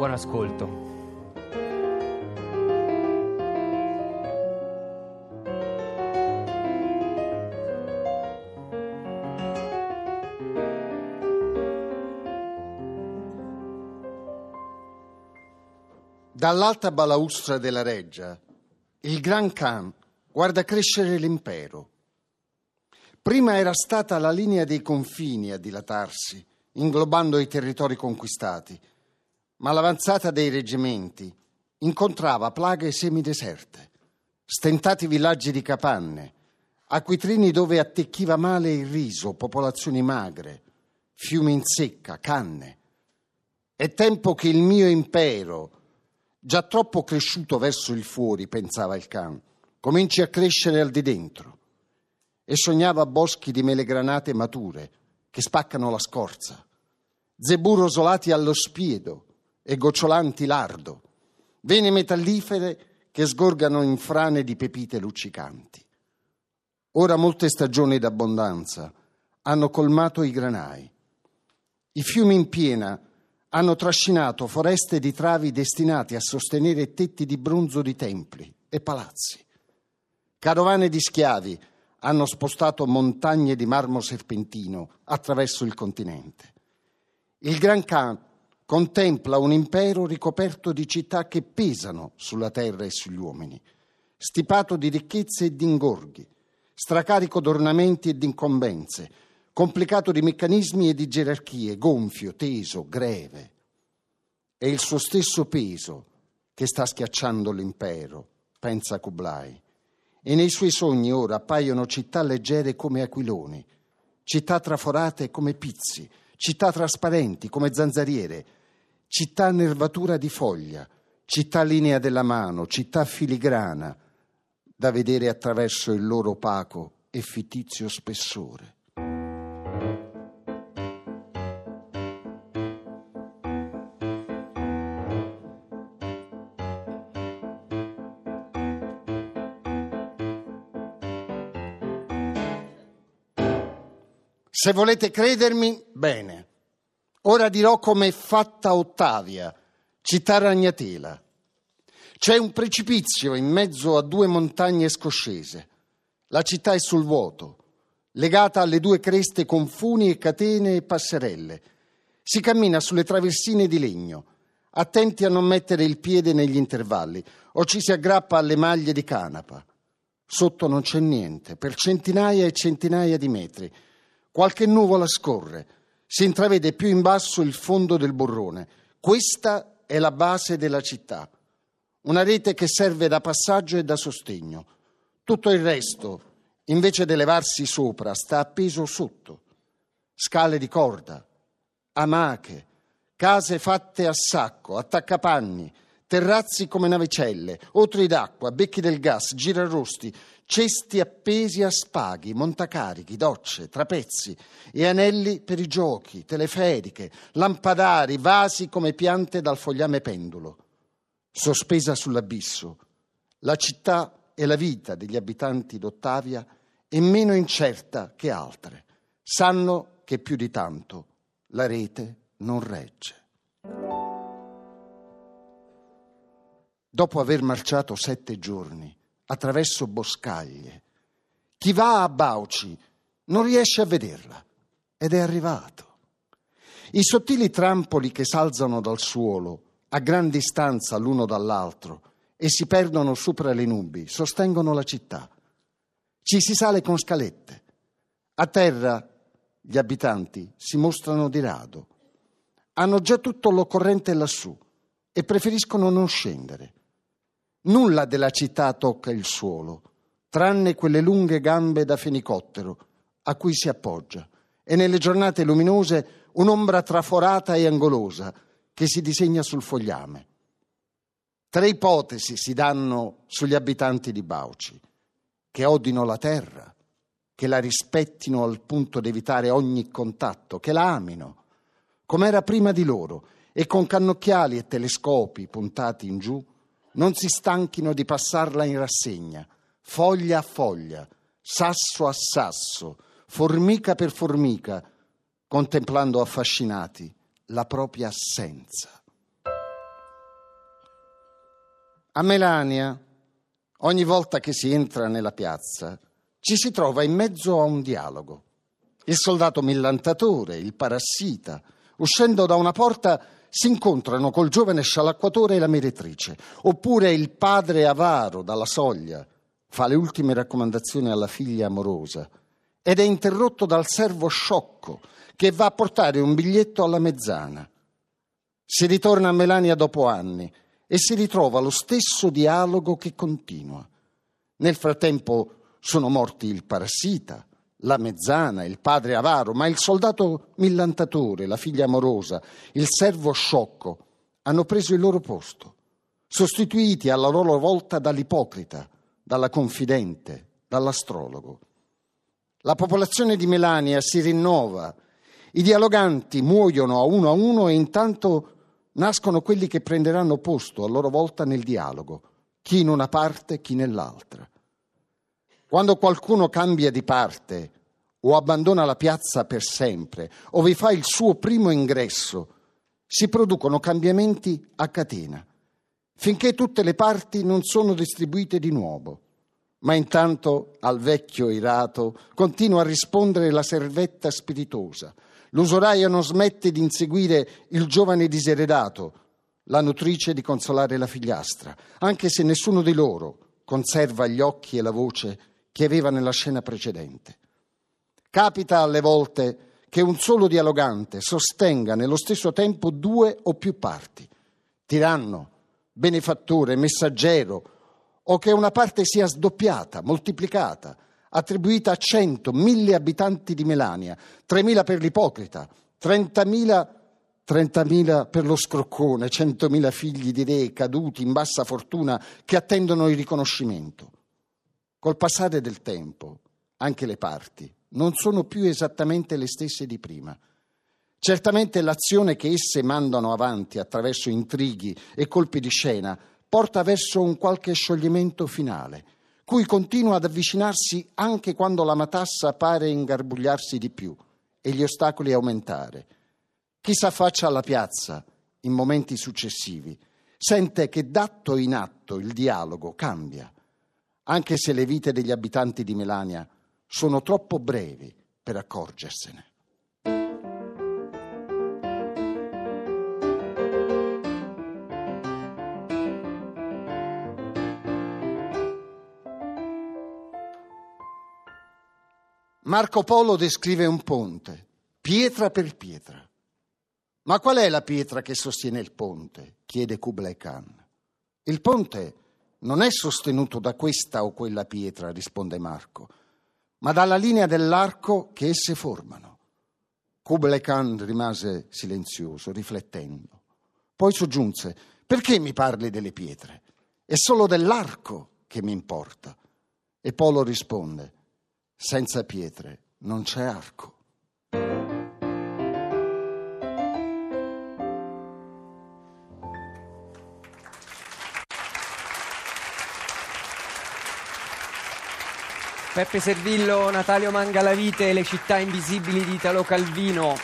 Buon ascolto. Dall'alta balaustra della reggia, il Gran Khan guarda crescere l'impero. Prima era stata la linea dei confini a dilatarsi, inglobando i territori conquistati, ma l'avanzata dei reggimenti incontrava plaghe semideserte, stentati villaggi di capanne, acquitrini dove attecchiva male il riso, popolazioni magre, fiumi in secca, canne. È tempo che il mio impero, Già troppo cresciuto verso il fuori, pensava il can, cominci a crescere al di dentro. E sognava boschi di melegranate mature che spaccano la scorza, zebù rosolati allo spiedo e gocciolanti lardo, vene metallifere che sgorgano in frane di pepite luccicanti. Ora molte stagioni d'abbondanza hanno colmato i granai. I fiumi in piena hanno trascinato foreste di travi destinati a sostenere tetti di bronzo di templi e palazzi. Carovane di schiavi hanno spostato montagne di marmo serpentino attraverso il continente. Il Gran Khan contempla un impero ricoperto di città che pesano sulla terra e sugli uomini, stipato di ricchezze e di ingorghi, stracarico d'ornamenti e di incombenze, complicato di meccanismi e di gerarchie, gonfio, teso, greve. È il suo stesso peso che sta schiacciando l'impero, pensa Kublai. E nei suoi sogni ora appaiono città leggere come aquiloni, città traforate come pizzi, città trasparenti come zanzariere, città nervatura di foglia, città linea della mano, città filigrana, da vedere attraverso il loro opaco e fittizio spessore. Se volete credermi, bene. Ora dirò come è fatta Ottavia, città ragnatela. C'è un precipizio in mezzo a due montagne scoscese. La città è sul vuoto, legata alle due creste con funi e catene e passerelle. Si cammina sulle traversine di legno, attenti a non mettere il piede negli intervalli, o ci si aggrappa alle maglie di canapa. Sotto non c'è niente, per centinaia e centinaia di metri Qualche nuvola scorre, si intravede più in basso il fondo del burrone. Questa è la base della città, una rete che serve da passaggio e da sostegno. Tutto il resto, invece di levarsi sopra, sta appeso sotto. Scale di corda, amache, case fatte a sacco, attaccapanni, terrazzi come navicelle, otri d'acqua, becchi del gas, girarrosti, cesti appesi a spaghi, montacarichi, docce, trapezzi e anelli per i giochi, teleferiche, lampadari, vasi come piante dal fogliame pendulo. Sospesa sull'abisso, la città e la vita degli abitanti d'Ottavia è meno incerta che altre. Sanno che più di tanto la rete non regge. Dopo aver marciato sette giorni, attraverso boscaglie. Chi va a Bauci non riesce a vederla ed è arrivato. I sottili trampoli che salzano dal suolo a gran distanza l'uno dall'altro e si perdono sopra le nubi sostengono la città. Ci si sale con scalette. A terra gli abitanti si mostrano di rado. Hanno già tutto l'occorrente lassù e preferiscono non scendere. Nulla della città tocca il suolo, tranne quelle lunghe gambe da fenicottero a cui si appoggia, e nelle giornate luminose un'ombra traforata e angolosa che si disegna sul fogliame. Tre ipotesi si danno sugli abitanti di Bauci, che odino la terra, che la rispettino al punto di evitare ogni contatto, che la amino, come era prima di loro, e con cannocchiali e telescopi puntati in giù, non si stanchino di passarla in rassegna, foglia a foglia, sasso a sasso, formica per formica, contemplando affascinati la propria assenza. A Melania, ogni volta che si entra nella piazza, ci si trova in mezzo a un dialogo. Il soldato millantatore, il parassita, uscendo da una porta si incontrano col giovane scialacquatore e la meretrice, oppure il padre avaro dalla soglia fa le ultime raccomandazioni alla figlia amorosa ed è interrotto dal servo sciocco che va a portare un biglietto alla mezzana. Si ritorna a Melania dopo anni e si ritrova lo stesso dialogo che continua. Nel frattempo sono morti il parassita, la mezzana, il padre avaro, ma il soldato millantatore, la figlia amorosa, il servo sciocco hanno preso il loro posto, sostituiti alla loro volta dall'ipocrita, dalla confidente, dall'astrologo. La popolazione di Melania si rinnova, i dialoganti muoiono a uno a uno e intanto nascono quelli che prenderanno posto a loro volta nel dialogo, chi in una parte, chi nell'altra. Quando qualcuno cambia di parte o abbandona la piazza per sempre o vi fa il suo primo ingresso, si producono cambiamenti a catena, finché tutte le parti non sono distribuite di nuovo. Ma intanto al vecchio irato continua a rispondere la servetta spiritosa. L'usuraia non smette di inseguire il giovane diseredato, la nutrice di consolare la figliastra, anche se nessuno di loro conserva gli occhi e la voce che aveva nella scena precedente. Capita alle volte che un solo dialogante sostenga nello stesso tempo due o più parti, tiranno, benefattore, messaggero, o che una parte sia sdoppiata, moltiplicata, attribuita a cento, mille abitanti di Melania, tremila per l'ipocrita, trentamila 30.000 per lo scroccone, 100.000 figli di re caduti in bassa fortuna che attendono il riconoscimento. Col passare del tempo, anche le parti non sono più esattamente le stesse di prima. Certamente l'azione che esse mandano avanti attraverso intrighi e colpi di scena porta verso un qualche scioglimento finale, cui continua ad avvicinarsi anche quando la matassa pare ingarbugliarsi di più e gli ostacoli aumentare. Chi s'affaccia alla piazza in momenti successivi sente che d'atto in atto il dialogo cambia anche se le vite degli abitanti di Melania sono troppo brevi per accorgersene. Marco Polo descrive un ponte, pietra per pietra. Ma qual è la pietra che sostiene il ponte? chiede Kublai Khan. Il ponte non è sostenuto da questa o quella pietra, risponde Marco, ma dalla linea dell'arco che esse formano. Kublai Khan rimase silenzioso, riflettendo. Poi soggiunse, perché mi parli delle pietre? È solo dell'arco che mi importa. E Polo risponde, senza pietre non c'è arco. Peppe Servillo, Natalio Mangalavite, Le città invisibili di Italo Calvino,